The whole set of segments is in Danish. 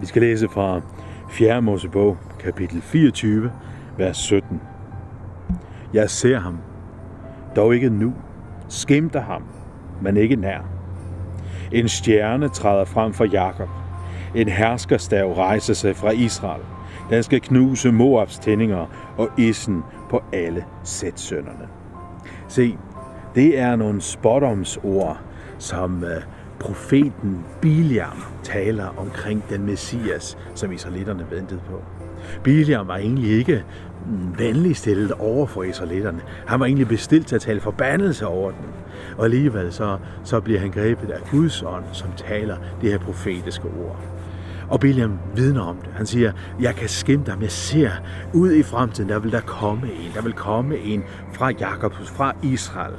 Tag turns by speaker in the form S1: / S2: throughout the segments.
S1: Vi skal læse fra 4. Mosebog, kapitel 24, vers 17. Jeg ser ham, dog ikke nu. Skimter ham, men ikke nær. En stjerne træder frem for Jakob. En herskerstav rejser sig fra Israel. Den skal knuse Moabs tændinger og isen på alle sætsønderne. Se, det er nogle spådomsord, som øh, profeten Biliam taler omkring den messias, som israelitterne ventede på. Biliam var egentlig ikke mm, venlig stillet over for israelitterne. Han var egentlig bestilt til at tale forbandelse over dem. Og alligevel så, så bliver han grebet af Guds ånd, som taler det her profetiske ord. Og Biliam vidner om det. Han siger, jeg kan skimte ham, jeg ser ud i fremtiden, der vil der komme en, der vil komme en fra Jakobus, fra Israel.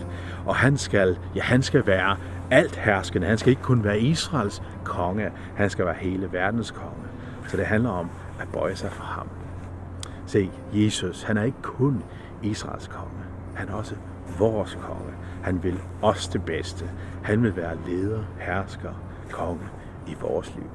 S1: Og han skal, ja, han skal være alt herskende. Han skal ikke kun være Israels konge, han skal være hele verdens konge. Så det handler om at bøje sig for ham. Se, Jesus, han er ikke kun Israels konge. Han er også vores konge. Han vil os det bedste. Han vil være leder, hersker, konge i vores liv.